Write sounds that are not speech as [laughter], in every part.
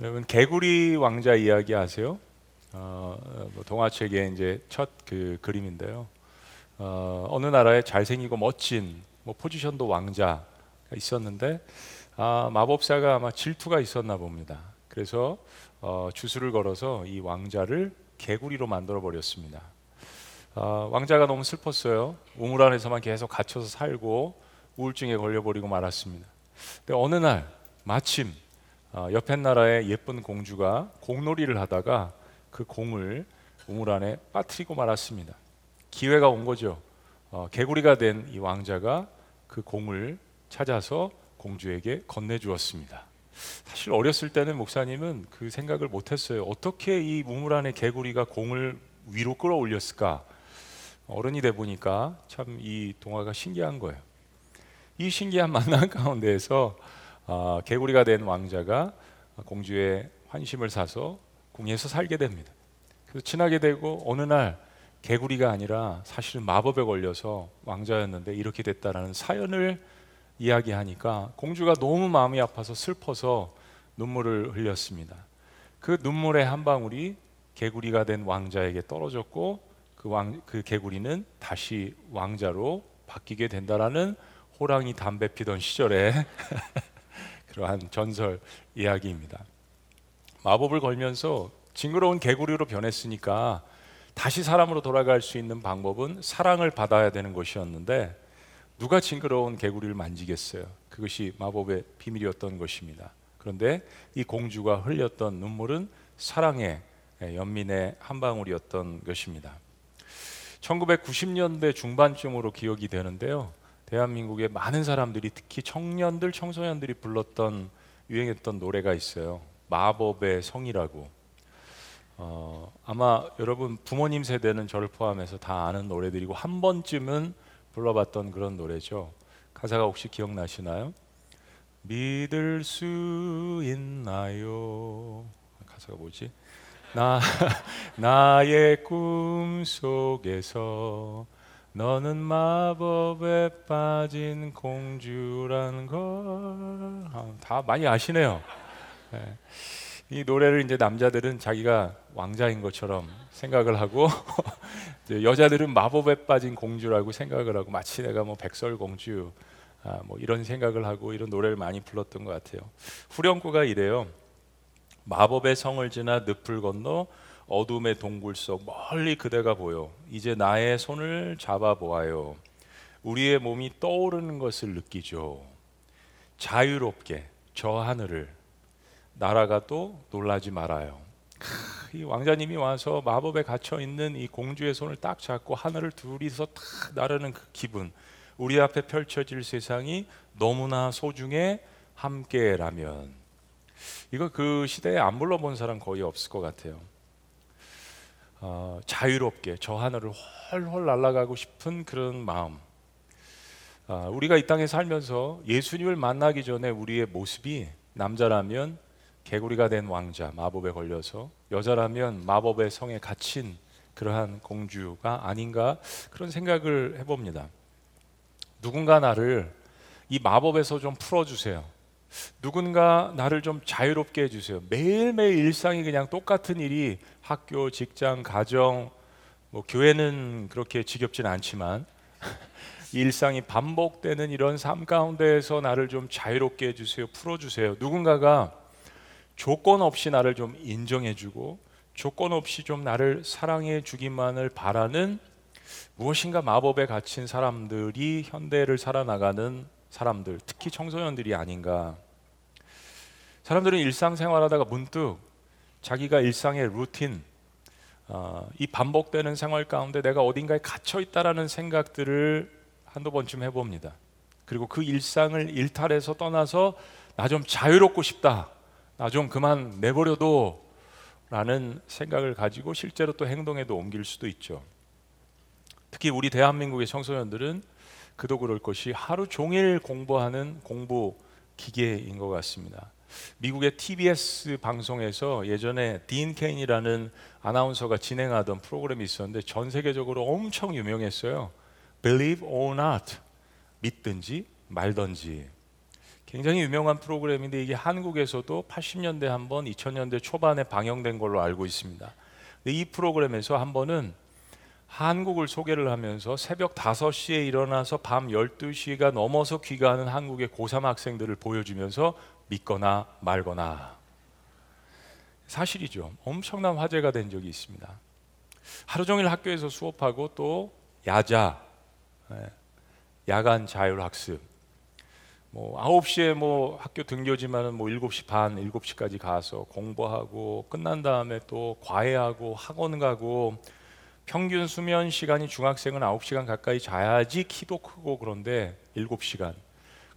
여러분 개구리 왕자 이야기 아세요? 어, 뭐 동화책의 이제 첫 그 그림인데요. 어, 어느 나라에 잘생기고 멋진 뭐 포지션도 왕자가 있었는데 아, 마법사가 아마 질투가 있었나 봅니다. 그래서 어, 주술을 걸어서 이 왕자를 개구리로 만들어 버렸습니다. 어, 왕자가 너무 슬펐어요. 우물 안에서만 계속 갇혀서 살고 우울증에 걸려버리고 말았습니다. 근데 어느 날 마침 어, 옆에 나라의 예쁜 공주가 공놀이를 하다가 그 공을 우물 안에 빠뜨리고 말았습니다. 기회가 온 거죠. 어, 개구리가 된 이 왕자가 그 공을 찾아서 공주에게 건네주었습니다. 사실 어렸을 때는 목사님은 그 생각을 못했어요. 어떻게 이 우물 안에 개구리가 공을 위로 끌어올렸을까? 어른이 돼 보니까 참 이 동화가 신기한 거예요. 이 신기한 만남 가운데에서 어, 개구리가 된 왕자가 공주의 환심을 사서 궁에서 살게 됩니다. 그래서 친하게 되고 어느 날 개구리가 아니라 사실은 마법에 걸려서 왕자였는데 이렇게 됐다라는 사연을 이야기하니까 공주가 너무 마음이 아파서 슬퍼서 눈물을 흘렸습니다. 그 눈물의 한 방울이 개구리가 된 왕자에게 떨어졌고 그, 왕, 그 개구리는 다시 왕자로 바뀌게 된다라는 호랑이 담배 피던 시절에 [laughs] 그러한 전설 이야기입니다. 마법을 걸면서 징그러운 개구리로 변했으니까 다시 사람으로 돌아갈 수 있는 방법은 사랑을 받아야 되는 것이었는데 누가 징그러운 개구리를 만지겠어요? 그것이 마법의 비밀이었던 것입니다. 그런데 이 공주가 흘렸던 눈물은 사랑의 연민의 한 방울이었던 것입니다. 1990년대 중반쯤으로 기억이 되는데요. 대한민국의 많은 사람들이 특히 청년들, 청소년들이 불렀던 유행했던 노래가 있어요. 마법의 성이라고. 어, 아마 여러분 부모님 세대는 저를 포함해서 다 아는 노래들이고 한 번쯤은 불러봤던 그런 노래죠. 가사가 혹시 기억나시나요? 믿을 수 있나요? 가사가 뭐지? 나 [laughs] 나의 꿈 속에서 너는 마법에 빠진 공주란 걸다 아, 많이 아시네요. 네. 이 노래를 이제 남자들은 자기가 왕자인 것처럼 생각을 하고 [laughs] 여자들은 마법에 빠진 공주라고 생각을 하고 마치 내가 뭐 백설공주 아, 뭐 이런 생각을 하고 이런 노래를 많이 불렀던 것 같아요. 후렴구가 이래요. 마법의 성을 지나 늪을 건너 어둠의 동굴 속 멀리 그대가 보여. 이제 나의 손을 잡아 보아요. 우리의 몸이 떠오르는 것을 느끼죠. 자유롭게 저 하늘을 날아가도 놀라지 말아요. 이 왕자님이 와서 마법에 갇혀 있는 이 공주의 손을 딱 잡고 하늘을 둘이서 탁 나르는 그 기분. 우리 앞에 펼쳐질 세상이 너무나 소중해 함께라면 이거 그 시대에 안 불러본 사람 거의 없을 것 같아요. 어, 자유롭게 저 하늘을 훨훨 날아가고 싶은 그런 마음. 어, 우리가 이 땅에 살면서 예수님을 만나기 전에 우리의 모습이 남자라면 개구리가 된 왕자 마법에 걸려서 여자라면 마법의 성에 갇힌 그러한 공주가 아닌가 그런 생각을 해봅니다. 누군가 나를 이 마법에서 좀 풀어주세요. 누군가 나를 좀 자유롭게 해주세요. 매일매일 일상이 그냥 똑같은 일이 학교, 직장, 가정, 뭐 교회는 그렇게 지겹진 않지만 [laughs] 일상이 반복되는 이런 삶 가운데에서 나를 좀 자유롭게 해주세요. 풀어주세요. 누군가가 조건 없이 나를 좀 인정해주고 조건 없이 좀 나를 사랑해 주기만을 바라는 무엇인가 마법에 갇힌 사람들이 현대를 살아나가는 사람들, 특히 청소년들이 아닌가. 사람들은 일상생활하다가 문득 자기가 일상의 루틴, 어, 이 반복되는 생활 가운데 내가 어딘가에 갇혀 있다라는 생각들을 한두 번쯤 해봅니다. 그리고 그 일상을 일탈해서 떠나서 나 좀 자유롭고 싶다. 나 좀 그만 내버려둬. 라는 생각을 가지고 실제로 또 행동에도 옮길 수도 있죠. 특히 우리 대한민국의 청소년들은 그도 그럴 것이 하루 종일 공부하는 공부 기계인 것 같습니다. 미국의 TBS 방송에서 예전에 딘 케인이라는 아나운서가 진행하던 프로그램이 있었는데 전 세계적으로 엄청 유명했어요. Believe or not, 믿든지 말든지. 굉장히 유명한 프로그램인데 이게 한국에서도 80년대 한 번, 2000년대 초반에 방영된 걸로 알고 있습니다. 이 프로그램에서 한 번은 한국을 소개를 하면서 새벽 5시에 일어나서 밤 12시가 넘어서 귀가하는 한국의 고3 학생들을 보여주면서 믿거나 말거나 사실이죠. 엄청난 화제가 된 적이 있습니다. 하루 종일 학교에서 수업하고 또 야자, 예, 야간 자율 학습. 뭐 9시에 뭐 학교 등교지만은 뭐 7시 반, 7시까지 가서 공부하고 끝난 다음에 또 과외하고 학원 가고 평균 수면 시간이 중학생은 9시간 가까이 자야지 키도 크고 그런데 7시간.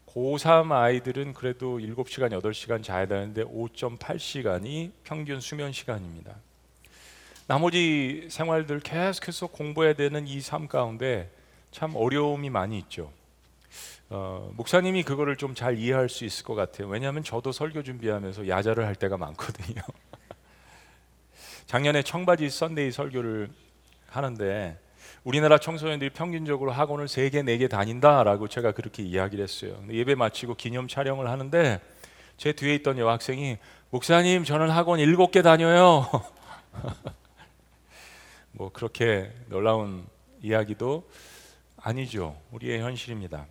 고3 아이들은 그래도 7시간, 8시간 자야 되는데 5.8시간이 평균 수면 시간입니다. 나머지 생활들 계속해서 공부해야 되는 이 삶 가운데 참 어려움이 많이 있죠. 어, 목사님이 그거를 좀 잘 이해할 수 있을 것 같아요. 왜냐하면 저도 설교 준비하면서 야자를 할 때가 많거든요. [laughs] 작년에 청바지 썬데이 설교를 하는데 우리나라 청소년들이 평균적으로 학원을 3개, 4개 다닌다라고 제가 그렇게 이야기를 했어요. 예배 마치고 기념 촬영을 하는데 제 뒤에 있던 여학생이 목사님 저는 학원 7개 다녀요. [laughs] 뭐 그렇게 놀라운 이야기도 아니죠. 우리의 현실입니다.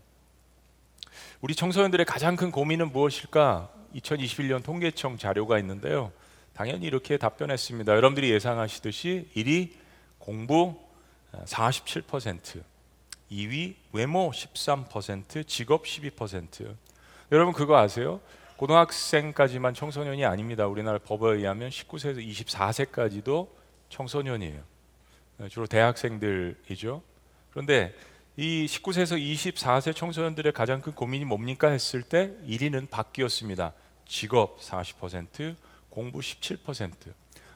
우리 청소년들의 가장 큰 고민은 무엇일까? 2021년 통계청 자료가 있는데요. 당연히 이렇게 답변했습니다. 여러분들이 예상하시듯이 1위 공부 47%, 2위 외모 13%, 직업 12%. 여러분 그거 아세요? 고등학생까지만 청소년이 아닙니다. 우리나라 법에 의하면 19세에서 24세까지도 청소년이에요. 주로 대학생들이죠. 그런데 이 19세에서 24세 청소년들의 가장 큰 고민이 뭡니까 했을 때 1위는 바뀌었습니다. 직업 40%, 공부 17%.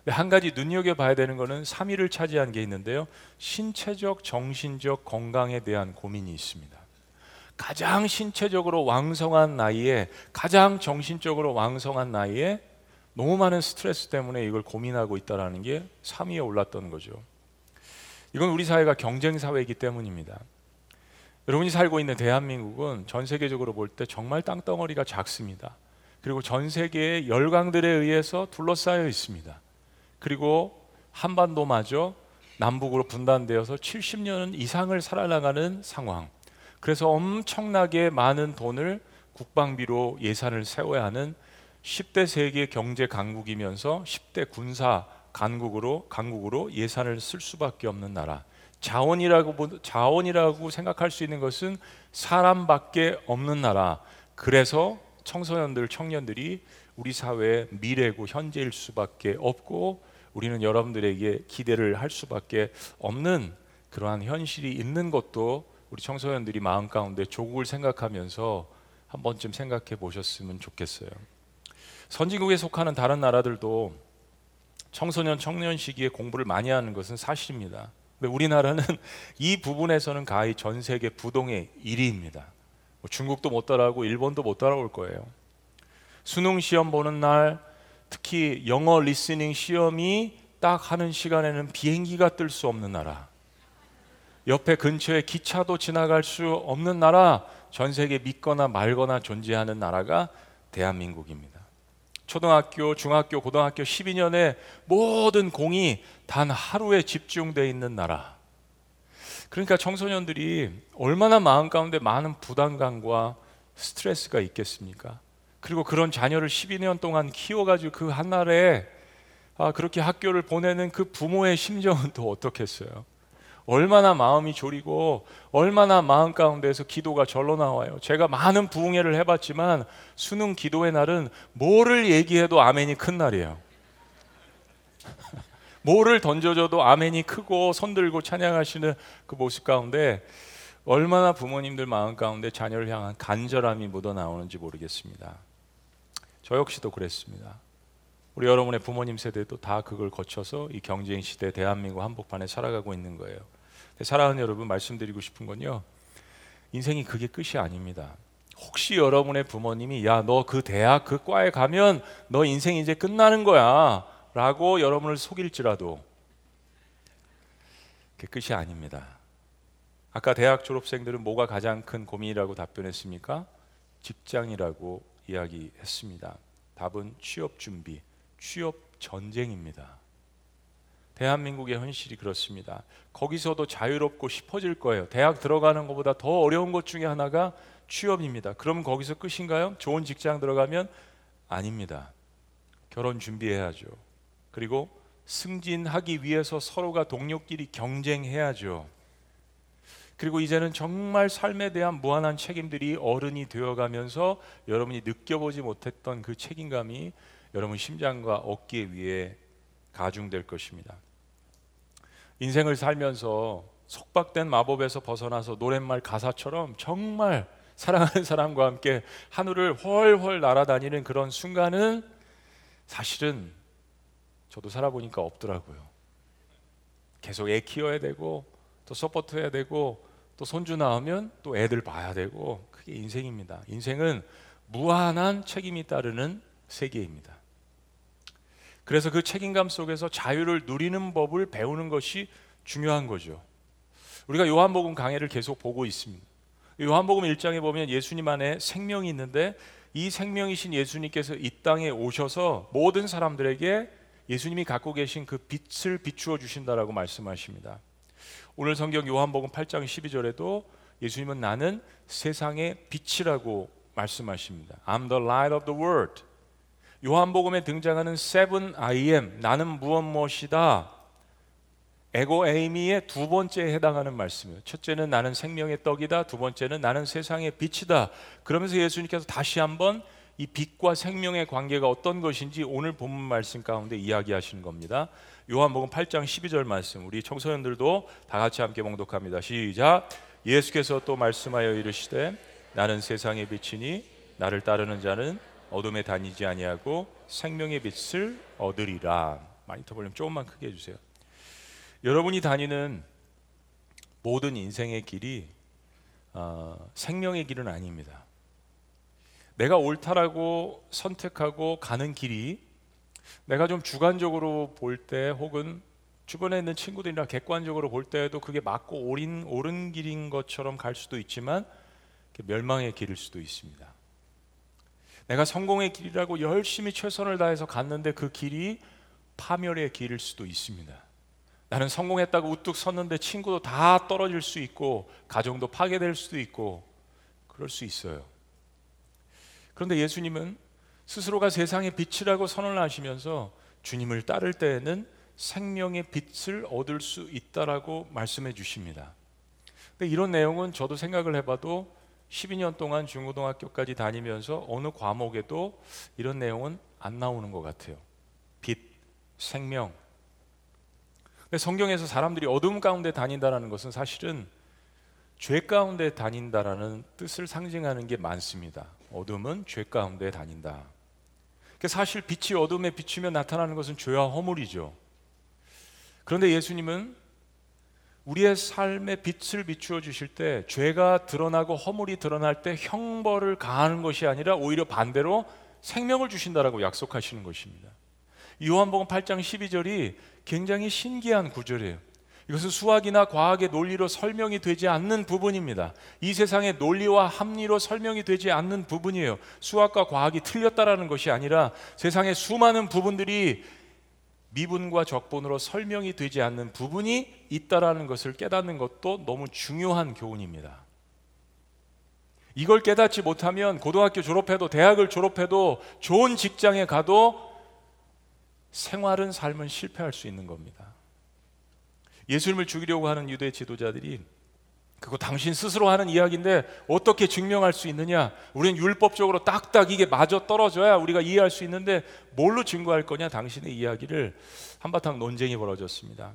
한 가지 눈여겨봐야 되는 것은 3위를 차지한 게 있는데요. 신체적, 정신적 건강에 대한 고민이 있습니다. 가장 신체적으로 왕성한 나이에 가장 정신적으로 왕성한 나이에 너무 많은 스트레스 때문에 이걸 고민하고 있다라는 게 3위에 올랐던 거죠. 이건 우리 사회가 경쟁 사회이기 때문입니다. 여러분이 살고 있는 대한민국은 전 세계적으로 볼 때 정말 땅덩어리가 작습니다. 그리고 전 세계의 열강들에 의해서 둘러싸여 있습니다. 그리고 한반도마저 남북으로 분단되어서 70년 이상을 살아나가는 상황. 그래서 엄청나게 많은 돈을 국방비로 예산을 세워야 하는 10대 세계 경제 강국이면서 10대 군사 강국으로 강국으로 예산을 쓸 수밖에 없는 나라. 자원이라고 자원이라고 생각할 수 있는 것은 사람밖에 없는 나라. 그래서 청소년들 청년들이 우리 사회의 미래고 현재일 수밖에 없고 우리는 여러분들에게 기대를 할 수밖에 없는 그러한 현실이 있는 것도 우리 청소년들이 마음 가운데 조국을 생각하면서 한 번쯤 생각해 보셨으면 좋겠어요. 선진국에 속하는 다른 나라들도 청소년 청년 시기에 공부를 많이 하는 것은 사실입니다. 근데 우리나라는 [laughs] 이 부분에서는 가히 전 세계 부동의 1위입니다. 뭐 중국도 못 따라오고 일본도 못 따라올 거예요. 수능 시험 보는 날 특히 영어 리스닝 시험이 딱 하는 시간에는 비행기가 뜰 수 없는 나라. 옆에 근처에 기차도 지나갈 수 없는 나라. 전 세계 믿거나 말거나 존재하는 나라가 대한민국입니다. 초등학교, 중학교, 고등학교 12년에 모든 공이 단 하루에 집중되어 있는 나라. 그러니까 청소년들이 얼마나 마음 가운데 많은 부담감과 스트레스가 있겠습니까? 그리고 그런 자녀를 12년 동안 키워가지고 그 한 날에 아, 그렇게 학교를 보내는 그 부모의 심정은 또 어떻겠어요? 얼마나 마음이 졸이고 얼마나 마음 가운데서 기도가 절로 나와요. 제가 많은 부흥회를 해봤지만 수능 기도의 날은 뭐를 얘기해도 아멘이 큰 날이에요. [laughs] 뭐를 던져줘도 아멘이 크고 손들고 찬양하시는 그 모습 가운데 얼마나 부모님들 마음 가운데 자녀를 향한 간절함이 묻어 나오는지 모르겠습니다. 저 역시도 그랬습니다. 우리 여러분의 부모님 세대도 다 그걸 거쳐서 이 경쟁 시대 대한민국 한복판에 살아가고 있는 거예요. 사랑하는 여러분 말씀드리고 싶은 건요. 인생이 그게 끝이 아닙니다. 혹시 여러분의 부모님이 야 너 그 대학 그 과에 가면 너 인생 이제 끝나는 거야 라고 여러분을 속일지라도 그게 끝이 아닙니다. 아까 대학 졸업생들은 뭐가 가장 큰 고민이라고 답변했습니까? 직장이라고 이야기했습니다. 답은 취업 준비, 취업 전쟁입니다. 대한민국의 현실이 그렇습니다. 거기서도 자유롭고 싶어질 거예요. 대학 들어가는 것보다 더 어려운 것 중에 하나가 취업입니다. 그럼 거기서 끝인가요? 좋은 직장 들어가면 아닙니다. 결혼 준비해야죠. 그리고 승진하기 위해서 서로가 동료끼리 경쟁해야죠. 그리고 이제는 정말 삶에 대한 무한한 책임들이 어른이 되어가면서 여러분이 느껴보지 못했던 그 책임감이 여러분 심장과 어깨 위에 가중될 것입니다. 인생을 살면서 속박된 마법에서 벗어나서 노랫말 가사처럼 정말 사랑하는 사람과 함께 하늘을 훨훨 날아다니는 그런 순간은 사실은 저도 살아보니까 없더라고요. 계속 애 키워야 되고 또 support 해야 되고 또 손주 낳으면 또 애들 봐야 되고 그게 인생입니다. 인생은 무한한 책임이 따르는 세계입니다. 그래서 그 책임감 속에서 자유를 누리는 법을 배우는 것이 중요한 거죠. 우리가 요한복음 강해를 계속 보고 있습니다. 요한복음 1장에 보면 예수님 안에 생명이 있는데 이 생명이신 예수님께서 이 땅에 오셔서 모든 사람들에게 예수님이 갖고 계신 그 빛을 비추어 주신다라고 말씀하십니다. 오늘 성경 요한복음 8장 12절에도 예수님은 나는 세상의 빛이라고 말씀하십니다. I'm the light of the world. 요한복음에 등장하는 seven I am 나는 무엇 무엇이다. 에고 에이미의 두 번째에 해당하는 말씀이에요. 첫째는 나는 생명의 떡이다. 두 번째는 나는 세상의 빛이다. 그러면서 예수님께서 다시 한번 이 빛과 생명의 관계가 어떤 것인지 오늘 본문 말씀 가운데 이야기하시는 겁니다. 요한복음 8장 12절 말씀. 우리 청소년들도 다 같이 함께 봉독합니다. 시작. 예수께서 또 말씀하여 이르시되 나는 세상의 빛이니 나를 따르는 자는 어둠에 다니지 아니하고 생명의 빛을 얻으리라. 마니터 볼륨 조금만 크게 해 주세요. 여러분이 다니는 모든 인생의 길이 어, 생명의 길은 아닙니다. 내가 옳다라고 선택하고 가는 길이 내가 좀 주관적으로 볼 때 혹은 주변에 있는 친구들이나 객관적으로 볼 때에도 그게 맞고 옳은, 옳은 길인 것처럼 갈 수도 있지만 멸망의 길일 수도 있습니다. 내가 성공의 길이라고 열심히 최선을 다해서 갔는데 그 길이 파멸의 길일 수도 있습니다. 나는 성공했다고 우뚝 섰는데 친구도 다 떨어질 수 있고 가정도 파괴될 수도 있고 그럴 수 있어요. 그런데 예수님은 스스로가 세상의 빛이라고 선언을 하시면서 주님을 따를 때에는 생명의 빛을 얻을 수 있다라고 말씀해 주십니다. 근데 이런 내용은 저도 생각을 해봐도 12년 동안 중고등학교까지 다니면서 어느 과목에도 이런 내용은 안 나오는 것 같아요. 빛, 생명, 성경에서 사람들이 어둠 가운데 다닌다라는 것은 사실은 죄 가운데 다닌다라는 뜻을 상징하는 게 많습니다. 어둠은 죄 가운데 다닌다. 사실 빛이 어둠에 비추면 나타나는 것은 죄와 허물이죠. 그런데 예수님은 우리의 삶에 빛을 비추어 주실 때 죄가 드러나고 허물이 드러날 때 형벌을 가하는 것이 아니라 오히려 반대로 생명을 주신다라고 약속하시는 것입니다. 요한복음 8장 12절이 굉장히 신기한 구절이에요. 이것은 수학이나 과학의 논리로 설명이 되지 않는 부분입니다. 이 세상의 논리와 합리로 설명이 되지 않는 부분이에요. 수학과 과학이 틀렸다라는 것이 아니라 세상의 수많은 부분들이 미분과 적분으로 설명이 되지 않는 부분이 있다라는 것을 깨닫는 것도 너무 중요한 교훈입니다. 이걸 깨닫지 못하면 고등학교 졸업해도 대학을 졸업해도 좋은 직장에 가도 생활은 삶은 실패할 수 있는 겁니다. 예수님을 죽이려고 하는 유대 지도자들이 그거 당신 스스로 하는 이야기인데 어떻게 증명할 수 있느냐? 우리는 율법적으로 딱딱 이게 맞아 떨어져야 우리가 이해할 수 있는데 뭘로 증거할 거냐? 당신의 이야기를 한바탕 논쟁이 벌어졌습니다.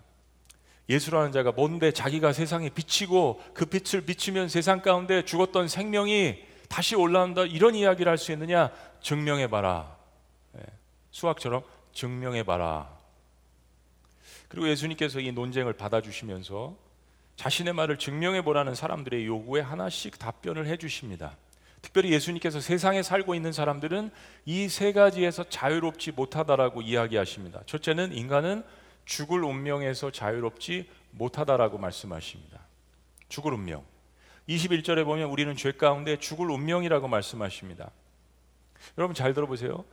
예수라는 자가 뭔데 자기가 세상에 비치고 그 빛을 비치면 세상 가운데 죽었던 생명이 다시 올라온다 이런 이야기를 할 수 있느냐? 증명해 봐라. 예, 수학처럼 증명해 봐라. 그리고 예수님께서 이 논쟁을 받아주시면서 자신의 말을 증명해 보라는 사람들의 요구에 하나씩 답변을 해 주십니다. 특별히 예수님께서 세상에 살고 있는 사람들은 이 세 가지에서 자유롭지 못하다라고 이야기하십니다. 첫째는 인간은 죽을 운명에서 자유롭지 못하다라고 말씀하십니다. 죽을 운명. 21절에 보면 우리는 죄 가운데 죽을 운명이라고 말씀하십니다. 여러분 잘 들어보세요.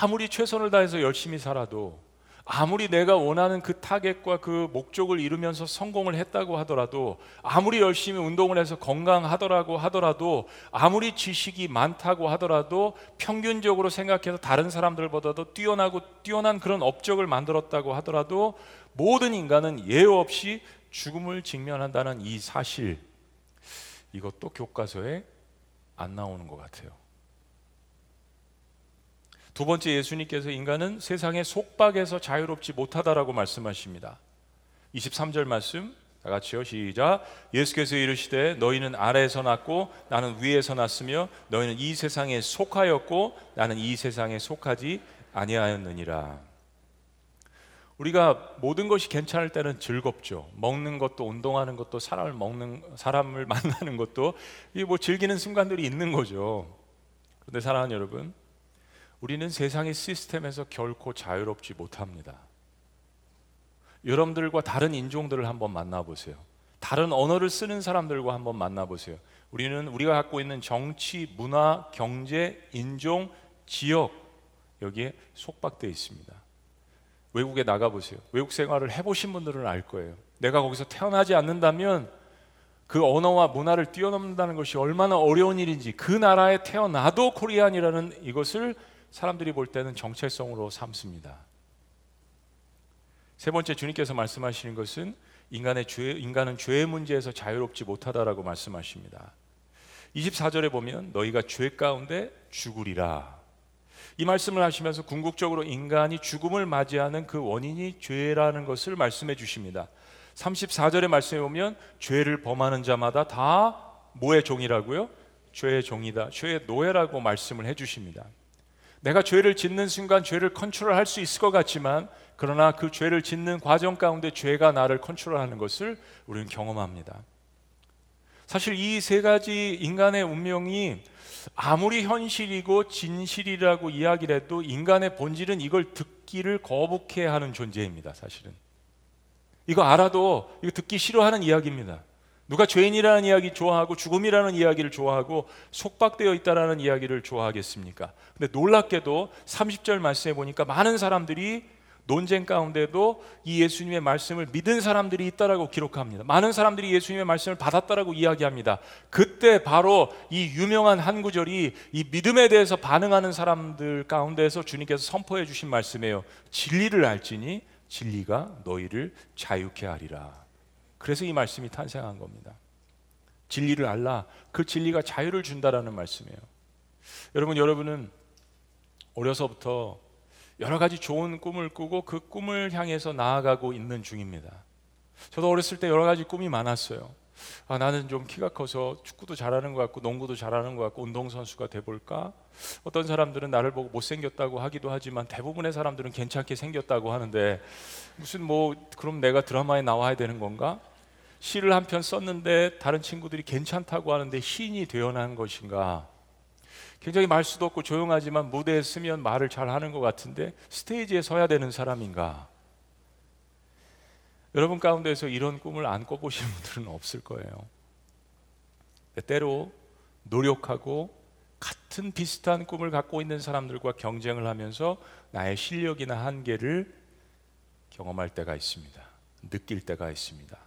아무리 최선을 다해서 열심히 살아도 아무리 내가 원하는 그 타겟과 그 목적을 이루면서 성공을 했다고 하더라도 아무리 열심히 운동을 해서 건강하더라고 하더라도 아무리 지식이 많다고 하더라도 평균적으로 생각해서 다른 사람들보다도 뛰어나고 뛰어난 그런 업적을 만들었다고 하더라도 모든 인간은 예외 없이 죽음을 직면한다는 이 사실 이것도 교과서에 안 나오는 것 같아요. 두 번째 예수님께서 인간은 세상의 속박에서 자유롭지 못하다라고 말씀하십니다. 23절 말씀 다 같이요 시작 예수께서 이르시되 너희는 아래에서 났고 나는 위에서 났으며 너희는 이 세상에 속하였고 나는 이 세상에 속하지 아니하였느니라 우리가 모든 것이 괜찮을 때는 즐겁죠. 먹는 것도 운동하는 것도 사람을 먹는 사람을 [laughs] 만나는 것도 이게 뭐 즐기는 순간들이 있는 거죠. 그런데 사랑하는 여러분, 우리는 세상의 시스템에서 결코 자유롭지 못합니다. 여러분들과 다른 인종들을 한번 만나보세요. 다른 언어를 쓰는 사람들과 한번 만나보세요. 우리는 우리가 갖고 있는 정치, 문화, 경제, 인종, 지역 여기에 속박되어 있습니다. 외국에 나가 보세요. 외국 생활을 해보신 분들은 알 거예요. 내가 거기서 태어나지 않는다면 그 언어와 문화를 뛰어넘는다는 것이 얼마나 어려운 일인지 그 나라에 태어나도 코리안이라는 이것을 사람들이 볼 때는 정체성으로 삼습니다. 세 번째 주님께서 말씀하시는 것은 인간의 죄, 인간은 죄의 문제에서 자유롭지 못하다라고 말씀하십니다. 24절에 보면 너희가 죄 가운데 죽으리라. 이 말씀을 하시면서 궁극적으로 인간이 죽음을 맞이하는 그 원인이 죄라는 것을 말씀해 주십니다. 34절의 말씀에 보면 죄를 범하는 자마다 다 뭐의 종이라고요? 죄의 종이다. 죄의 노예라고 말씀을 해 주십니다. 내가 죄를 짓는 순간 죄를 컨트롤할 수 있을 것 같지만 그러나 그 죄를 짓는 과정 가운데 죄가 나를 컨트롤하는 것을 우리는 경험합니다. 사실 이 세 가지 인간의 운명이 아무리 현실이고 진실이라고 이야기를 해도 인간의 본질은 이걸 듣기를 거북해 하는 존재입니다, 사실은. 이거 알아도 이거 듣기 싫어하는 이야기입니다. 누가 죄인이라는 이야기 좋아하고 죽음이라는 이야기를 좋아하고 속박되어 있다라는 이야기를 좋아하겠습니까? 근데 놀랍게도 30절 말씀해 보니까 많은 사람들이 논쟁 가운데도 이 예수님의 말씀을 믿은 사람들이 있다라고 기록합니다. 많은 사람들이 예수님의 말씀을 받았다라고 이야기합니다. 그때 바로 이 유명한 한 구절이 이 믿음에 대해서 반응하는 사람들 가운데서 주님께서 선포해 주신 말씀이에요. 진리를 알지니 진리가 너희를 자유케 하리라. 그래서 이 말씀이 탄생한 겁니다. 진리를 알라. 그 진리가 자유를 준다라는 말씀이에요. 여러분 여러분은 어려서부터 여러 가지 좋은 꿈을 꾸고 그 꿈을 향해서 나아가고 있는 중입니다. 저도 어렸을 때 여러 가지 꿈이 많았어요. 아, 나는 좀 키가 커서 축구도 잘하는 것 같고 농구도 잘하는 것 같고 운동선수가 돼볼까? 어떤 사람들은 나를 보고 못생겼다고 하기도 하지만 대부분의 사람들은 괜찮게 생겼다고 하는데 무슨 뭐 그럼 내가 드라마에 나와야 되는 건가? 시를 한 편 썼는데 다른 친구들이 괜찮다고 하는데 시인이 되어난 것인가? 굉장히 말 수도 없고 조용하지만 무대에 서면 말을 잘 하는 것 같은데 스테이지에 서야 되는 사람인가? 여러분 가운데서 이런 꿈을 안 꿔보신 분들은 없을 거예요. 때로 노력하고 같은 비슷한 꿈을 갖고 있는 사람들과 경쟁을 하면서 나의 실력이나 한계를 경험할 때가 있습니다. 느낄 때가 있습니다.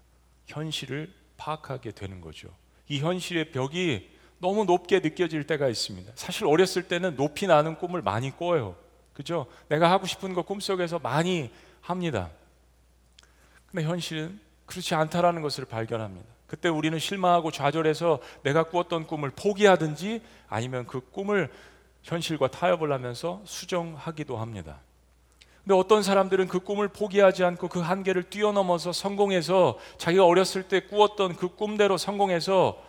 현실을 파악하게 되는 거죠. 이 현실의 벽이 너무 높게 느껴질 때가 있습니다. 사실 어렸을 때는 높이 나는 꿈을 많이 꿔요. 그죠? 내가 하고 싶은 거 꿈속에서 많이 합니다. 근데 현실은 그렇지 않다라는 것을 발견합니다. 그때 우리는 실망하고 좌절해서 내가 꾸었던 꿈을 포기하든지 아니면 그 꿈을 현실과 타협을 하면서 수정하기도 합니다. 근데 어떤 사람들은 그 꿈을 포기하지 않고 그 한계를 뛰어넘어서 성공해서 자기가 어렸을 때 꾸었던 그 꿈대로 성공해서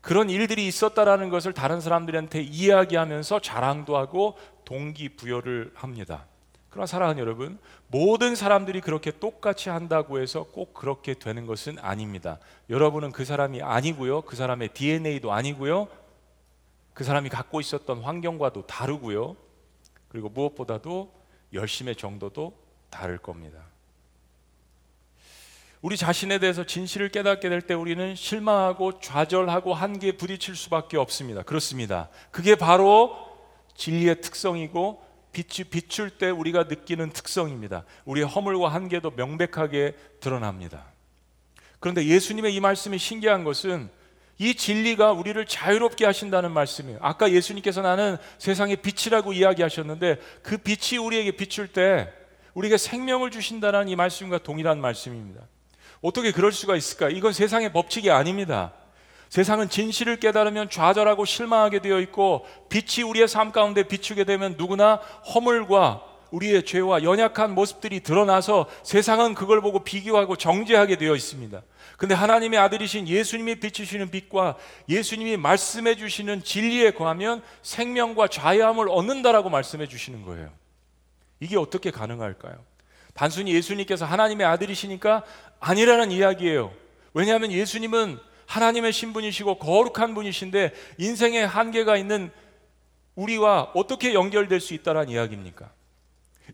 그런 일들이 있었다라는 것을 다른 사람들한테 이야기하면서 자랑도 하고 동기부여를 합니다. 그러나 사랑하는 여러분, 모든 사람들이 그렇게 똑같이 한다고 해서 꼭 그렇게 되는 것은 아닙니다. 여러분은 그 사람이 아니고요. 그 사람의 DNA도 아니고요. 그 사람이 갖고 있었던 환경과도 다르고요. 그리고 무엇보다도 열심의 정도도 다를 겁니다. 우리 자신에 대해서 진실을 깨닫게 될 때 우리는 실망하고 좌절하고 한계에 부딪힐 수밖에 없습니다. 그렇습니다. 그게 바로 진리의 특성이고 빛이 비출 때 우리가 느끼는 특성입니다. 우리의 허물과 한계도 명백하게 드러납니다. 그런데 예수님의 이 말씀이 신기한 것은 이 진리가 우리를 자유롭게 하신다는 말씀이에요. 아까 예수님께서 나는 세상의 빛이라고 이야기하셨는데 그 빛이 우리에게 비출 때 우리에게 생명을 주신다는 이 말씀과 동일한 말씀입니다. 어떻게 그럴 수가 있을까? 이건 세상의 법칙이 아닙니다. 세상은 진실을 깨달으면 좌절하고 실망하게 되어 있고 빛이 우리의 삶 가운데 비추게 되면 누구나 허물과 우리의 죄와 연약한 모습들이 드러나서 세상은 그걸 보고 비교하고 정죄하게 되어 있습니다. 근데 하나님의 아들이신 예수님이 비추시는 빛과 예수님이 말씀해 주시는 진리에 거하면 생명과 자유함을 얻는다라고 말씀해 주시는 거예요. 이게 어떻게 가능할까요? 단순히 예수님께서 하나님의 아들이시니까 아니라는 이야기예요. 왜냐하면 예수님은 하나님의 신분이시고 거룩한 분이신데 인생의 한계가 있는 우리와 어떻게 연결될 수 있다라는 이야기입니까?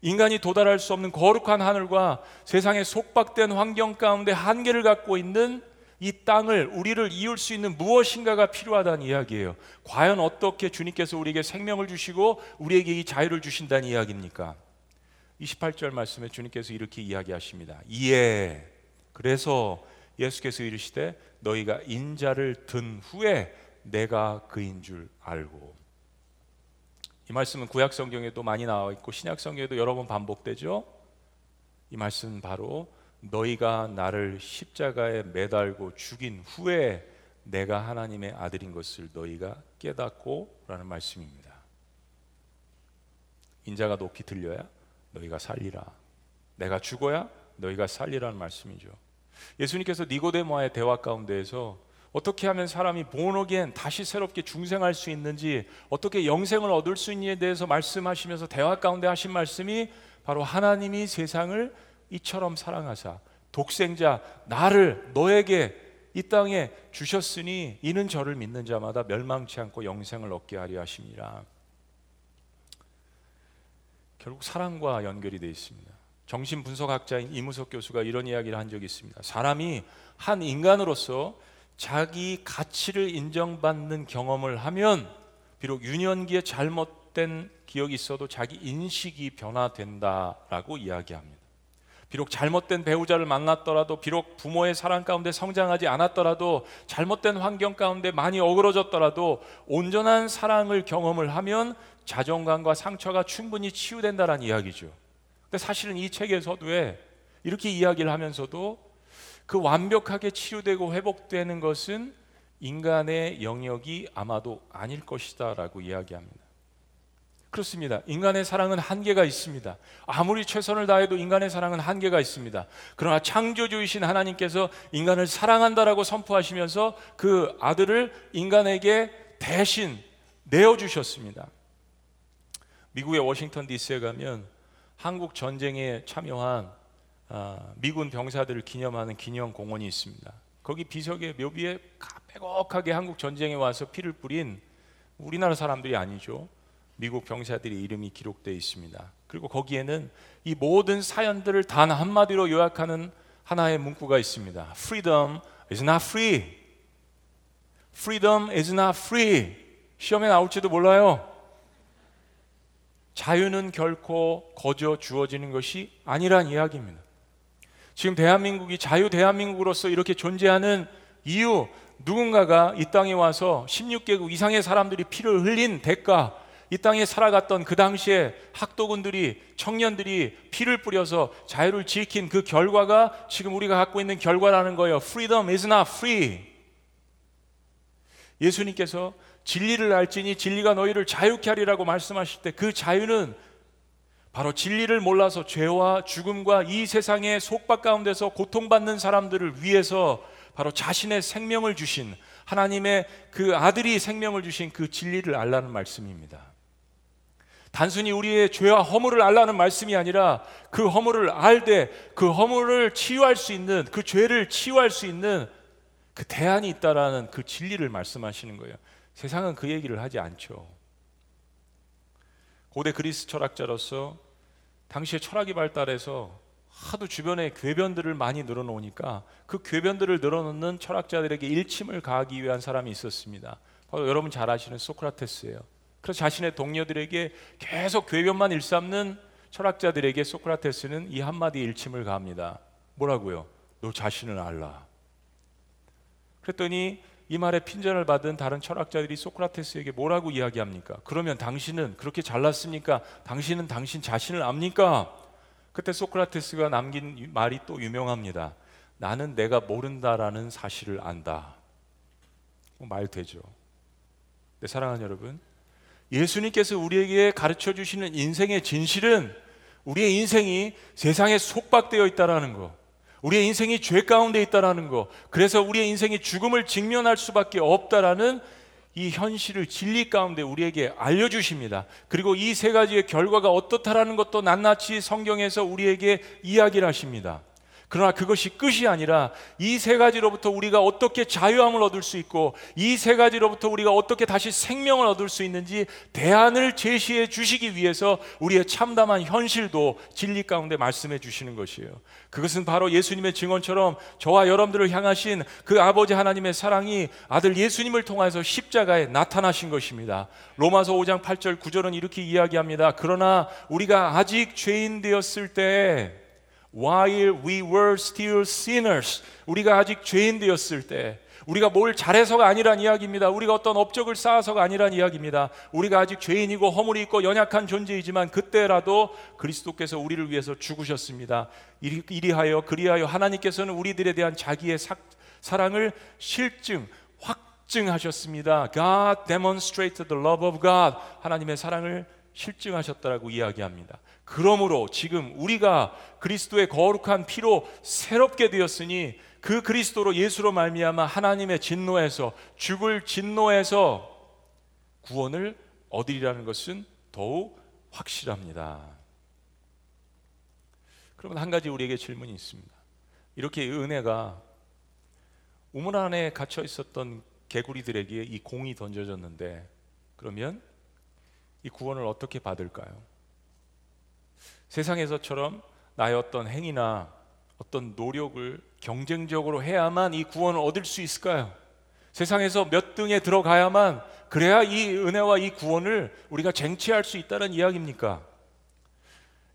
인간이 도달할 수 없는 거룩한 하늘과 세상의 속박된 환경 가운데 한계를 갖고 있는 이 땅을 우리를 이을 수 있는 무엇인가가 필요하다는 이야기예요. 과연 어떻게 주님께서 우리에게 생명을 주시고 우리에게 이 자유를 주신다는 이야기입니까? 28절 말씀에 주님께서 이렇게 이야기하십니다. 이에 그래서 예수께서 이르시되 너희가 인자를 든 후에 내가 그인 줄 알고 이 말씀은 구약 성경에도 많이 나와 있고 신약 성경에도 여러 번 반복되죠. 이 말씀은 바로 너희가 나를 십자가에 매달고 죽인 후에 내가 하나님의 아들인 것을 너희가 깨닫고라는 말씀입니다. 인자가 높이 들려야 너희가 살리라. 내가 죽어야 너희가 살리라는 말씀이죠. 예수님께서 니고데모와의 대화 가운데에서 어떻게 하면 사람이 본어겐 다시 새롭게 중생할 수 있는지 어떻게 영생을 얻을 수 있는지에 대해서 말씀하시면서 대화 가운데 하신 말씀이 바로 하나님이 세상을 이처럼 사랑하사 독생자 나를 너에게 이 땅에 주셨으니 이는 저를 믿는 자마다 멸망치 않고 영생을 얻게 하려 하심이라. 결국 사랑과 연결이 되어 있습니다. 정신 분석학자인 이무석 교수가 이런 이야기를 한 적이 있습니다. 사람이 한 인간으로서 자기 가치를 인정받는 경험을 하면 비록 유년기에 잘못된 기억이 있어도 자기 인식이 변화된다라고 이야기합니다. 비록 잘못된 배우자를 만났더라도 비록 부모의 사랑 가운데 성장하지 않았더라도 잘못된 환경 가운데 많이 어그러졌더라도 온전한 사랑을 경험을 하면 자존감과 상처가 충분히 치유된다라는 이야기죠. 근데 사실은 이 책에서도 이렇게 이야기를 하면서도 그 완벽하게 치유되고 회복되는 것은 인간의 영역이 아마도 아닐 것이다라고 이야기합니다. 그렇습니다. 인간의 사랑은 한계가 있습니다. 아무리 최선을 다해도 인간의 사랑은 한계가 있습니다. 그러나 창조주이신 하나님께서 인간을 사랑한다라고 선포하시면서 그 아들을 인간에게 대신 내어 주셨습니다. 미국의 워싱턴 디스에 가면 한국 전쟁에 참여한 아, 미군 병사들을 기념하는 기념 공원이 있습니다. 거기 비석의 묘비에 빼곡하게 한국 전쟁에 와서 피를 뿌린 우리나라 사람들이 아니죠. 미국 병사들의 이름이 기록되어 있습니다. 그리고 거기에는 이 모든 사연들을 단 한마디로 요약하는 하나의 문구가 있습니다. Freedom is not free. Freedom is not free. 시험에 나올지도 몰라요. 자유는 결코 거저 주어지는 것이 아니란 이야기입니다. 지금 대한민국이 자유 대한민국으로서 이렇게 존재하는 이유 누군가가 이 땅에 와서 16개국 이상의 사람들이 피를 흘린 대가 이 땅에 살아갔던 그 당시에 학도군들이 청년들이 피를 뿌려서 자유를 지킨 그 결과가 지금 우리가 갖고 있는 결과라는 거예요. Freedom is not free. 예수님께서 진리를 알지니 진리가 너희를 자유케 하리라고 말씀하실 때 그 자유는 바로 진리를 몰라서 죄와 죽음과 이 세상의 속박 가운데서 고통받는 사람들을 위해서 바로 자신의 생명을 주신 하나님의 그 아들이 생명을 주신 그 진리를 알라는 말씀입니다. 단순히 우리의 죄와 허물을 알라는 말씀이 아니라 그 허물을 알되 그 허물을 치유할 수 있는 그 죄를 치유할 수 있는 그 대안이 있다라는 그 진리를 말씀하시는 거예요. 세상은 그 얘기를 하지 않죠. 고대 그리스 철학자로서 당시에 철학이 발달해서 하도 주변에 궤변들을 많이 늘어놓으니까 그 궤변들을 늘어놓는 철학자들에게 일침을 가하기 위한 사람이 있었습니다. 바로 여러분 잘 아시는 소크라테스예요. 그래서 자신의 동료들에게 계속 궤변만 일삼는 철학자들에게 소크라테스는 이 한마디 일침을 가합니다. 뭐라고요? 너 자신을 알라. 그랬더니 이 말에 핀전을 받은 다른 철학자들이 소크라테스에게 뭐라고 이야기합니까? 그러면 당신은 그렇게 잘났습니까? 당신은 당신 자신을 압니까? 그때 소크라테스가 남긴 말이 또 유명합니다. 나는 내가 모른다라는 사실을 안다. 뭐말 되죠. 네, 사랑하는 여러분, 예수님께서 우리에게 가르쳐 주시는 인생의 진실은 우리의 인생이 세상에 속박되어 있다라는 거. 우리의 인생이 죄 가운데 있다라는 거. 그래서 우리의 인생이 죽음을 직면할 수밖에 없다라는 이 현실을 진리 가운데 우리에게 알려주십니다. 그리고 이 세 가지의 결과가 어떻다라는 것도 낱낱이 성경에서 우리에게 이야기를 하십니다. 그러나 그것이 끝이 아니라 이 세 가지로부터 우리가 어떻게 자유함을 얻을 수 있고 이 세 가지로부터 우리가 어떻게 다시 생명을 얻을 수 있는지 대안을 제시해 주시기 위해서 우리의 참담한 현실도 진리 가운데 말씀해 주시는 것이에요. 그것은 바로 예수님의 증언처럼 저와 여러분들을 향하신 그 아버지 하나님의 사랑이 아들 예수님을 통해서 십자가에 나타나신 것입니다. 로마서 5장 8절 9절은 이렇게 이야기합니다. 그러나 우리가 아직 죄인 되었을 때 while we were still sinners 우리가 아직 죄인 되었을 때 우리가 뭘 잘해서가 아니란 이야기입니다. 우리가 어떤 업적을 쌓아서가 아니란 이야기입니다. 우리가 아직 죄인이고 허물이 있고 연약한 존재이지만 그때라도 그리스도께서 우리를 위해서 죽으셨습니다. 이리, 이리하여 그리하여 하나님께서는 우리들에 대한 자기의 사, 사랑을 실증 확증하셨습니다. God demonstrated the love of God. 하나님의 사랑을 실증하셨다라고 이야기합니다. 그러므로 지금 우리가 그리스도의 거룩한 피로 새롭게 되었으니 그 그리스도로 예수로 말미암아 하나님의 진노에서 죽을 진노에서 구원을 얻으리라는 것은 더욱 확실합니다. 그러면 한 가지 우리에게 질문이 있습니다. 이렇게 은혜가 우물 안에 갇혀 있었던 개구리들에게 이 공이 던져졌는데 그러면 이 구원을 어떻게 받을까요? 세상에서처럼 나의 어떤 행위나 어떤 노력을 경쟁적으로 해야만 이 구원을 얻을 수 있을까요? 세상에서 몇 등에 들어가야만 그래야 이 은혜와 이 구원을 우리가 쟁취할 수 있다는 이야기입니까?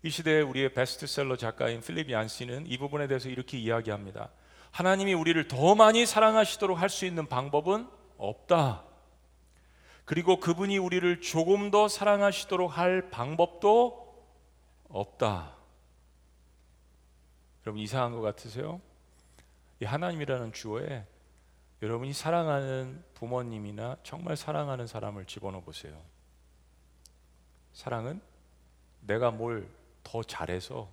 이 시대에 우리의 베스트셀러 작가인 필립 얀시는 이 부분에 대해서 이렇게 이야기합니다. 하나님이 우리를 더 많이 사랑하시도록 할 수 있는 방법은 없다. 그리고 그분이 우리를 조금 더 사랑하시도록 할 방법도 없다. 여러분 이상한 것 같으세요? 이 하나님이라는 주어에 여러분이 사랑하는 부모님이나 정말 사랑하는 사람을 집어넣어 보세요. 사랑은 내가 뭘 더 잘해서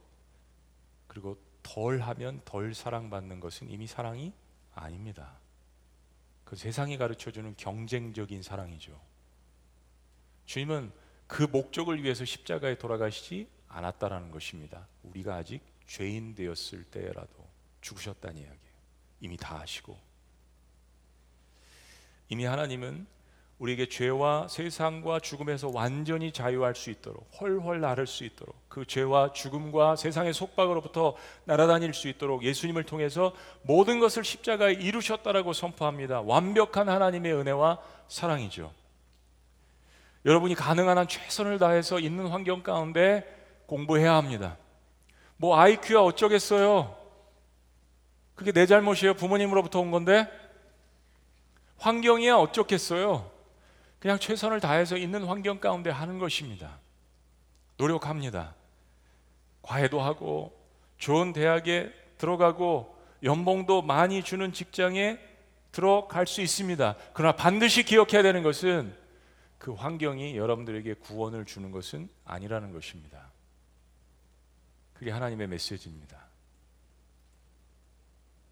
그리고 덜 하면 덜 사랑받는 것은 이미 사랑이 아닙니다. 그 세상이 가르쳐 주는 경쟁적인 사랑이죠. 주님은 그 목적을 위해서 십자가에 돌아가시지 않았다라는 것입니다. 우리가 아직 죄인 되었을 때라도 죽으셨다는 이야기예요. 이미 다 아시고 이미 하나님은 우리에게 죄와 세상과 죽음에서 완전히 자유할 수 있도록 훨훨 나를 수 있도록 그 죄와 죽음과 세상의 속박으로부터 날아다닐 수 있도록 예수님을 통해서 모든 것을 십자가에 이루셨다라고 선포합니다. 완벽한 하나님의 은혜와 사랑이죠. 여러분이 가능한 한 최선을 다해서 있는 환경 가운데 공부해야 합니다. 뭐 IQ야 어쩌겠어요? 그게 내 잘못이에요. 부모님으로부터 온 건데 환경이야 어쩌겠어요? 그냥 최선을 다해서 있는 환경 가운데 하는 것입니다. 노력합니다. 과외도 하고 좋은 대학에 들어가고 연봉도 많이 주는 직장에 들어갈 수 있습니다. 그러나 반드시 기억해야 되는 것은 그 환경이 여러분들에게 구원을 주는 것은 아니라는 것입니다. 그게 하나님의 메시지입니다.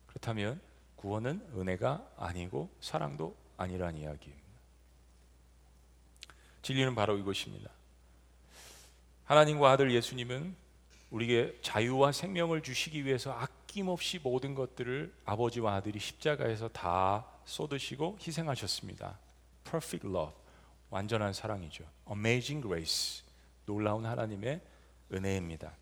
그렇다면 구원은 은혜가 아니고 사랑도 아니란 이야기입니다. 진리는 바로 이것입니다. 하나님과 아들 예수님은 우리에게 자유와 생명을 주시기 위해서 아낌없이 모든 것들을 아버지와 아들이 십자가에서 다 쏟으시고 희생하셨습니다. Perfect love, 완전한 사랑이죠. Amazing grace, 놀라운 하나님의 은혜입니다.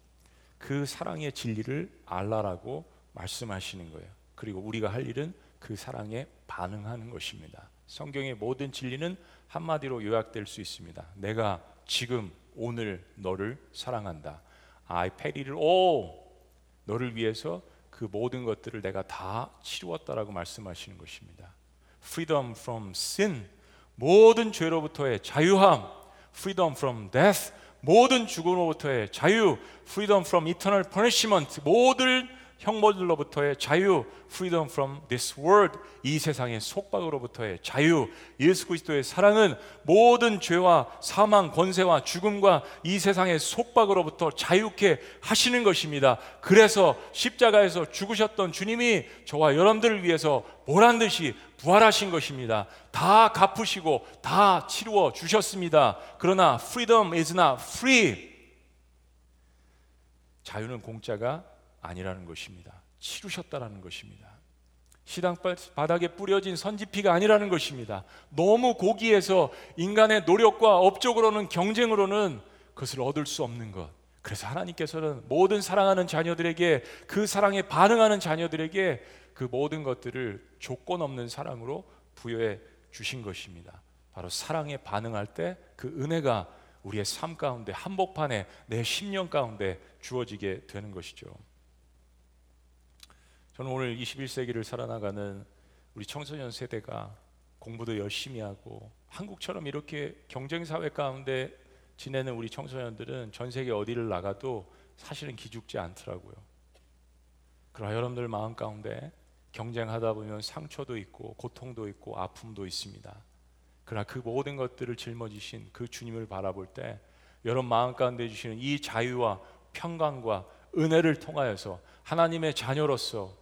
그 사랑의 진리를 알라라고 말씀하시는 거예요. 그리고 우리가 할 일은 그 사랑에 반응하는 것입니다. 성경의 모든 진리는 한마디로 요약될 수 있습니다. 내가 지금 오늘 너를 사랑한다. Paid it all. 너를 위해서 그 모든 것들을 내가 다 치루었다라고 말씀하시는 것입니다. Freedom from sin. 모든 죄로부터의 자유함. Freedom from death. 모든 죽음으로부터의 자유. Freedom from eternal punishment. 모든 형벌들로부터의 자유, freedom from this world, 이 세상의 속박으로부터의 자유, 예수 그리스도의 사랑은 모든 죄와 사망, 권세와 죽음과 이 세상의 속박으로부터 자유케 하시는 것입니다. 그래서 십자가에서 죽으셨던 주님이 저와 여러분들을 위해서 보란 듯이 부활하신 것입니다. 다 갚으시고 다 치루어 주셨습니다. 그러나 freedom is not free. 자유는 공짜가 아니라는 것입니다. 치르셨다라는 것입니다. 시당 바닥에 뿌려진 선지피가 아니라는 것입니다. 너무 고기에서 인간의 노력과 업적으로는 경쟁으로는 그것을 얻을 수 없는 것. 그래서 하나님께서는 모든 사랑하는 자녀들에게 그 사랑에 반응하는 자녀들에게 그 모든 것들을 조건 없는 사랑으로 부여해 주신 것입니다. 바로 사랑에 반응할 때 그 은혜가 우리의 삶 가운데 한복판에 내 심령 가운데 주어지게 되는 것이죠. 저는 오늘 21세기를 살아나가는 우리 청소년 세대가 공부도 열심히 하고 한국처럼 이렇게 경쟁 사회 가운데 지내는 우리 청소년들은 전 세계 어디를 나가도 사실은 기죽지 않더라고요. 그러나 여러분들 마음 가운데 경쟁하다 보면 상처도 있고 고통도 있고 아픔도 있습니다. 그러나 그 모든 것들을 짊어지신 그 주님을 바라볼 때 여러분 마음 가운데 주시는 이 자유와 평강과 은혜를 통하여서 하나님의 자녀로서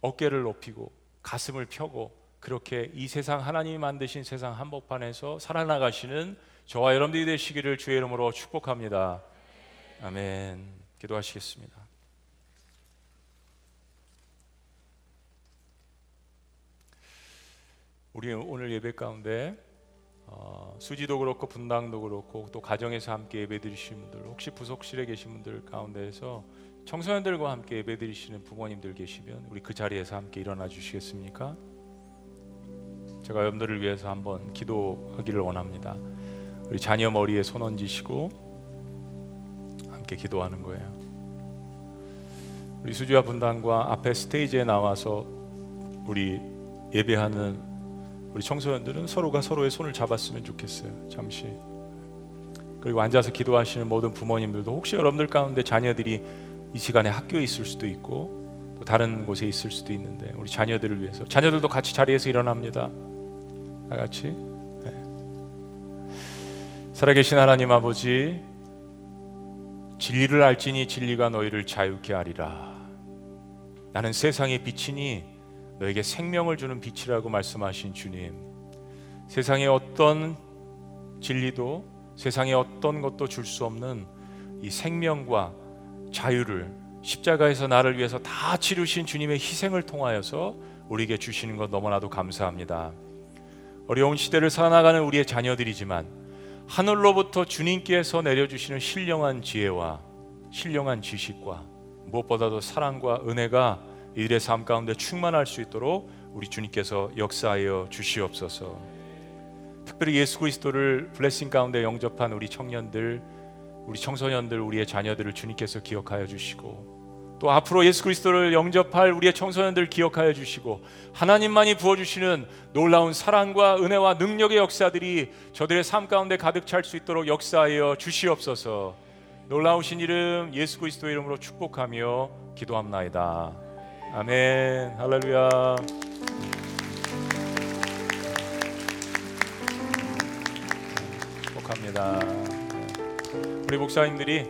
어깨를 높이고 가슴을 펴고 그렇게 이 세상 하나님이 만드신 세상 한복판에서 살아나가시는 저와 여러분들이 되시기를 주의 이름으로 축복합니다. 아멘. 기도하시겠습니다. 우리 오늘 예배 가운데 어, 수지도 그렇고 분당도 그렇고 또 가정에서 함께 예배 드리신 분들 혹시 부속실에 계신 분들 가운데에서 청소년들과 함께 예배드리시는 부모님들 계시면 우리 그 자리에서 함께 일어나 주시겠습니까? 제가 여러분들을 위해서 한번 기도하기를 원합니다. 우리 자녀 머리에 손 얹으시고 함께 기도하는 거예요. 우리 수주와 분당과 앞에 스테이지에 나와서 우리 예배하는 우리 청소년들은 서로가 서로의 손을 잡았으면 좋겠어요. 잠시. 그리고 앉아서 기도하시는 모든 부모님들도 혹시 여러분들 가운데 자녀들이 이 시간에 학교에 있을 수도 있고 또 다른 곳에 있을 수도 있는데 우리 자녀들을 위해서 자녀들도 같이 자리에서 일어납니다. 다 같이 네. 살아계신 하나님 아버지 진리를 알지니 진리가 너희를 자유케 하리라. 나는 세상의 빛이니 너에게 생명을 주는 빛이라고 말씀하신 주님. 세상의 어떤 진리도 세상의 어떤 것도 줄 수 없는 이 생명과 자유를 십자가에서 나를 위해서 다 치르신 주님의 희생을 통하여서 우리에게 주시는 것 너무나도 감사합니다. 어려운 시대를 살아나가는 우리의 자녀들이지만 하늘로부터 주님께서 내려주시는 신령한 지혜와 신령한 지식과 무엇보다도 사랑과 은혜가 이들의 삶 가운데 충만할 수 있도록 우리 주님께서 역사하여 주시옵소서. 특별히 예수 그리스도를 블레싱 가운데 영접한 우리 청년들 우리 청소년들 우리의 자녀들을 주님께서 기억하여 주시고 또 앞으로 예수 그리스도를 영접할 우리의 청소년들 기억하여 주시고 하나님만이 부어 주시는 놀라운 사랑과 은혜와 능력의 역사들이 저들의 삶 가운데 가득 찰 수 있도록 역사하여 주시옵소서. 놀라우신 이름 예수 그리스도 이름으로 축복하며 기도합나이다. 아멘. 할렐루야. 축복합니다. 우리 목사님들이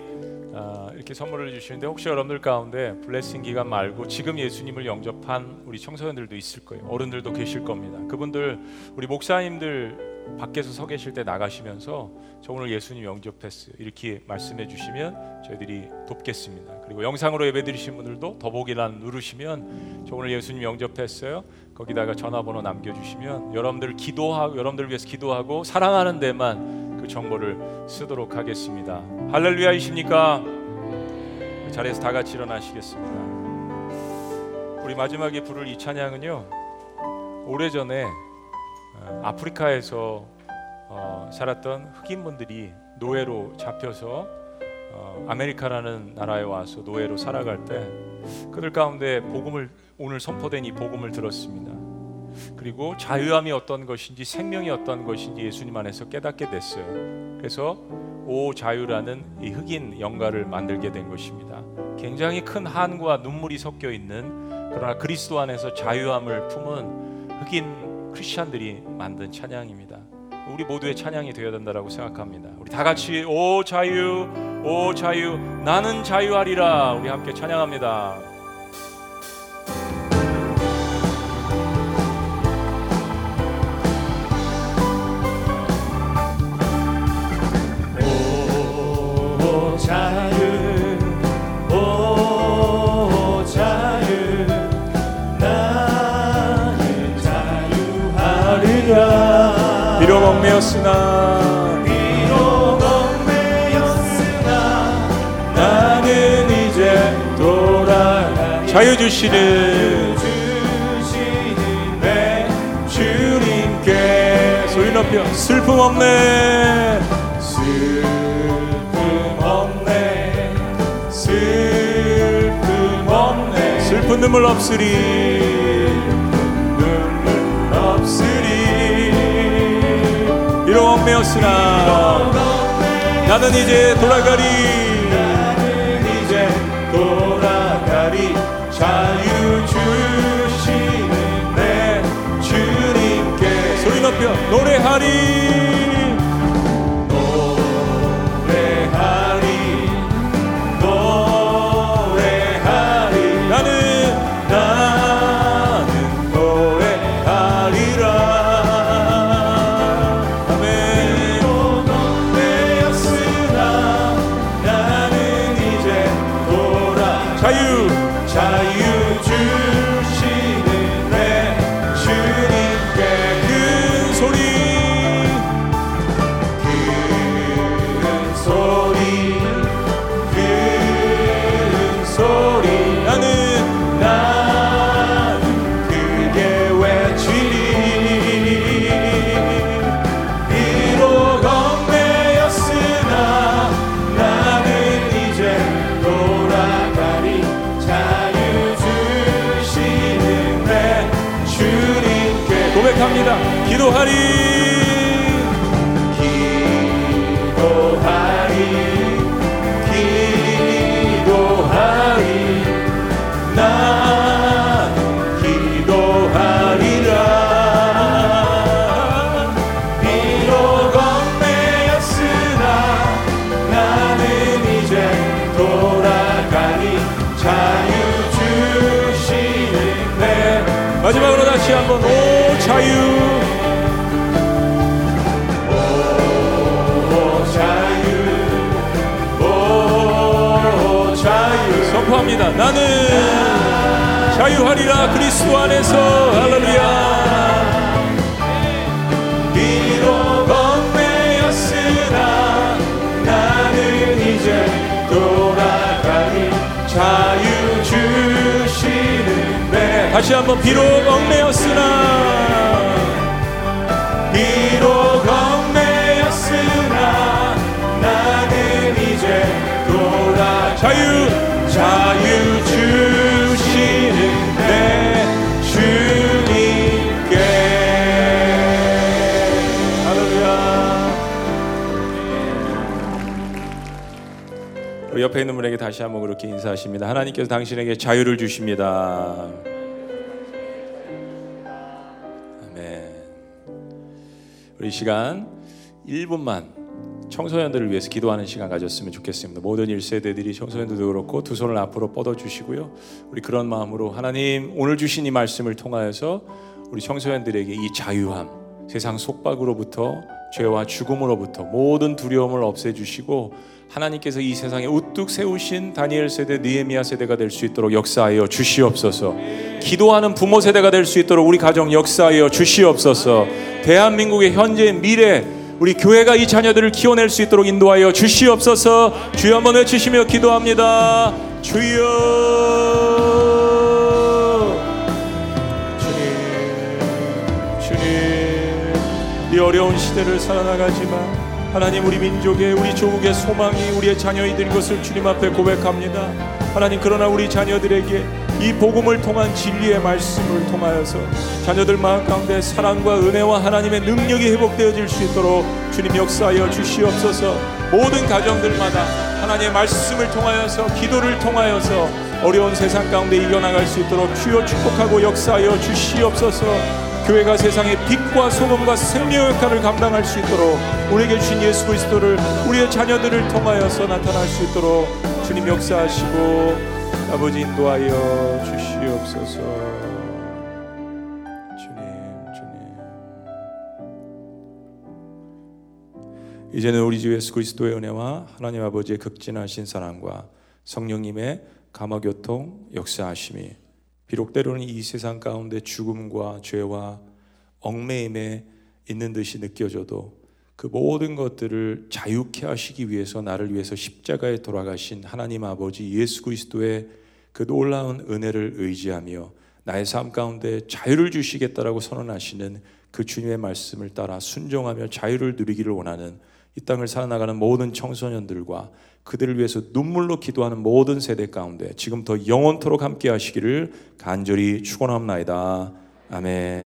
아, 이렇게 선물을 주시는데 혹시 여러분들 가운데 블레싱 기간 말고 지금 예수님을 영접한 우리 청소년들도 있을 거예요. 어른들도 계실 겁니다. 그분들 우리 목사님들 밖에서 서 계실 때 나가시면서 저 오늘 예수님 영접했어요. 이렇게 말씀해 주시면 저희들이 돕겠습니다. 그리고 영상으로 예배 드리신 분들도 더보기란 누르시면 저 오늘 예수님 영접했어요. 거기다가 전화번호 남겨 주시면 여러분들 기도하고 여러분들 위해서 기도하고 사랑하는 데만 그 정보를 쓰도록 하겠습니다. 할렐루야이십니까? 자리에서 다 같이 일어나시겠습니다. 우리 마지막에 부를 이 찬양은요. 오래전에 어, 아프리카에서 어, 살았던 흑인분들이 노예로 잡혀서 어, 아메리카라는 나라에 와서 노예로 살아갈 때 그들 가운데 복음을 오늘 선포된 이 복음을 들었습니다. 그리고 자유함이 어떤 것인지 생명이 어떤 것인지 예수님 안에서 깨닫게 됐어요. 그래서 오 자유라는 이 흑인 영가를 만들게 된 것입니다. 굉장히 큰 한과 눈물이 섞여 있는 그러나 그리스도 안에서 자유함을 품은 흑인 크리스천들이 만든 찬양입니다. 우리 모두의 찬양이 되어야 된다고 생각합니다. 우리 다 같이 오 자유, 오 자유, 나는 자유하리라. 우리 함께 찬양합니다. 얽매였으나 비록 얽매였으나 나는 이제 돌아가 자유 주시는 주시는 내 주님께 소리 높여 슬픔 없네. 슬픔 없네. 슬픔 없네. 슬픈 눈물 없으리 얽매였으나 나는 이제 돌아가리. 나는 이제 돌아가리. 자유 주시는 내 주님께 소리 높여 노래하리 고 선포합니다. 나는 자유하리라 그리스도 안에서. 할렐루야. 비록 얽매였으나 나는 이제 돌아가니 자유 주시는 내. 다시 한번 비록 얽매였으나 옆에 있는 분에게 다시 한번 그렇게 인사하십니다. 하나님께서 당신에게 자유를 주십니다. 아멘. 우리 이 시간 1분만 청소년들을 위해서 기도하는 시간 가졌으면 좋겠습니다. 모든 1세대들이 청소년들도 그렇고 두 손을 앞으로 뻗어 주시고요. 우리 그런 마음으로 하나님 오늘 주신 이 말씀을 통하여서 우리 청소년들에게 이 자유함, 세상 속박으로부터 죄와 죽음으로부터 모든 두려움을 없애 주시고 하나님께서 이 세상에 우뚝 세우신 다니엘 세대, 느헤미야 세대가 될 수 있도록 역사하여 주시옵소서. 기도하는 부모 세대가 될 수 있도록 우리 가정 역사하여 주시옵소서. 대한민국의 현재 미래 우리 교회가 이 자녀들을 키워낼 수 있도록 인도하여 주시옵소서. 주여 한번 외치시며 기도합니다. 주여 이 어려운 시대를 살아나가지만 하나님 우리 민족의 우리 조국의 소망이 우리의 자녀이 된 것을 주님 앞에 고백합니다 하나님 그러나 우리 자녀들에게 이 복음을 통한 진리의 말씀을 통하여서 자녀들 마음 가운데 사랑과 은혜와 하나님의 능력이 회복되어질 수 있도록 주님 역사하여 주시옵소서. 모든 가정들마다 하나님의 말씀을 통하여서 기도를 통하여서 어려운 세상 가운데 이겨나갈 수 있도록 주여 축복하고 역사하여 주시옵소서. 교회가 세상의 빛과 소금과 생명 역할을 감당할 수 있도록 우리에게 주신 예수 그리스도를 우리의 자녀들을 통하여서 나타날 수 있도록 주님 역사하시고 아버지 인도하여 주시옵소서. 주님 주님. 이제는 우리 주 예수 그리스도의 은혜와 하나님 아버지의 극진하신 사랑과 성령님의 감화교통 역사하심이 비록 때로는 이 세상 가운데 죽음과 죄와 얽매임에 있는 듯이 느껴져도 그 모든 것들을 자유케 하시기 위해서 나를 위해서 십자가에 돌아가신 하나님 아버지 예수 그리스도의 그 놀라운 은혜를 의지하며 나의 삶 가운데 자유를 주시겠다라고 선언하시는 그 주님의 말씀을 따라 순종하며 자유를 누리기를 원하는 이 땅을 살아나가는 모든 청소년들과 그들을 위해서 눈물로 기도하는 모든 세대 가운데 지금 더 영원토록 함께 하시기를 간절히 축원합나이다. 아멘.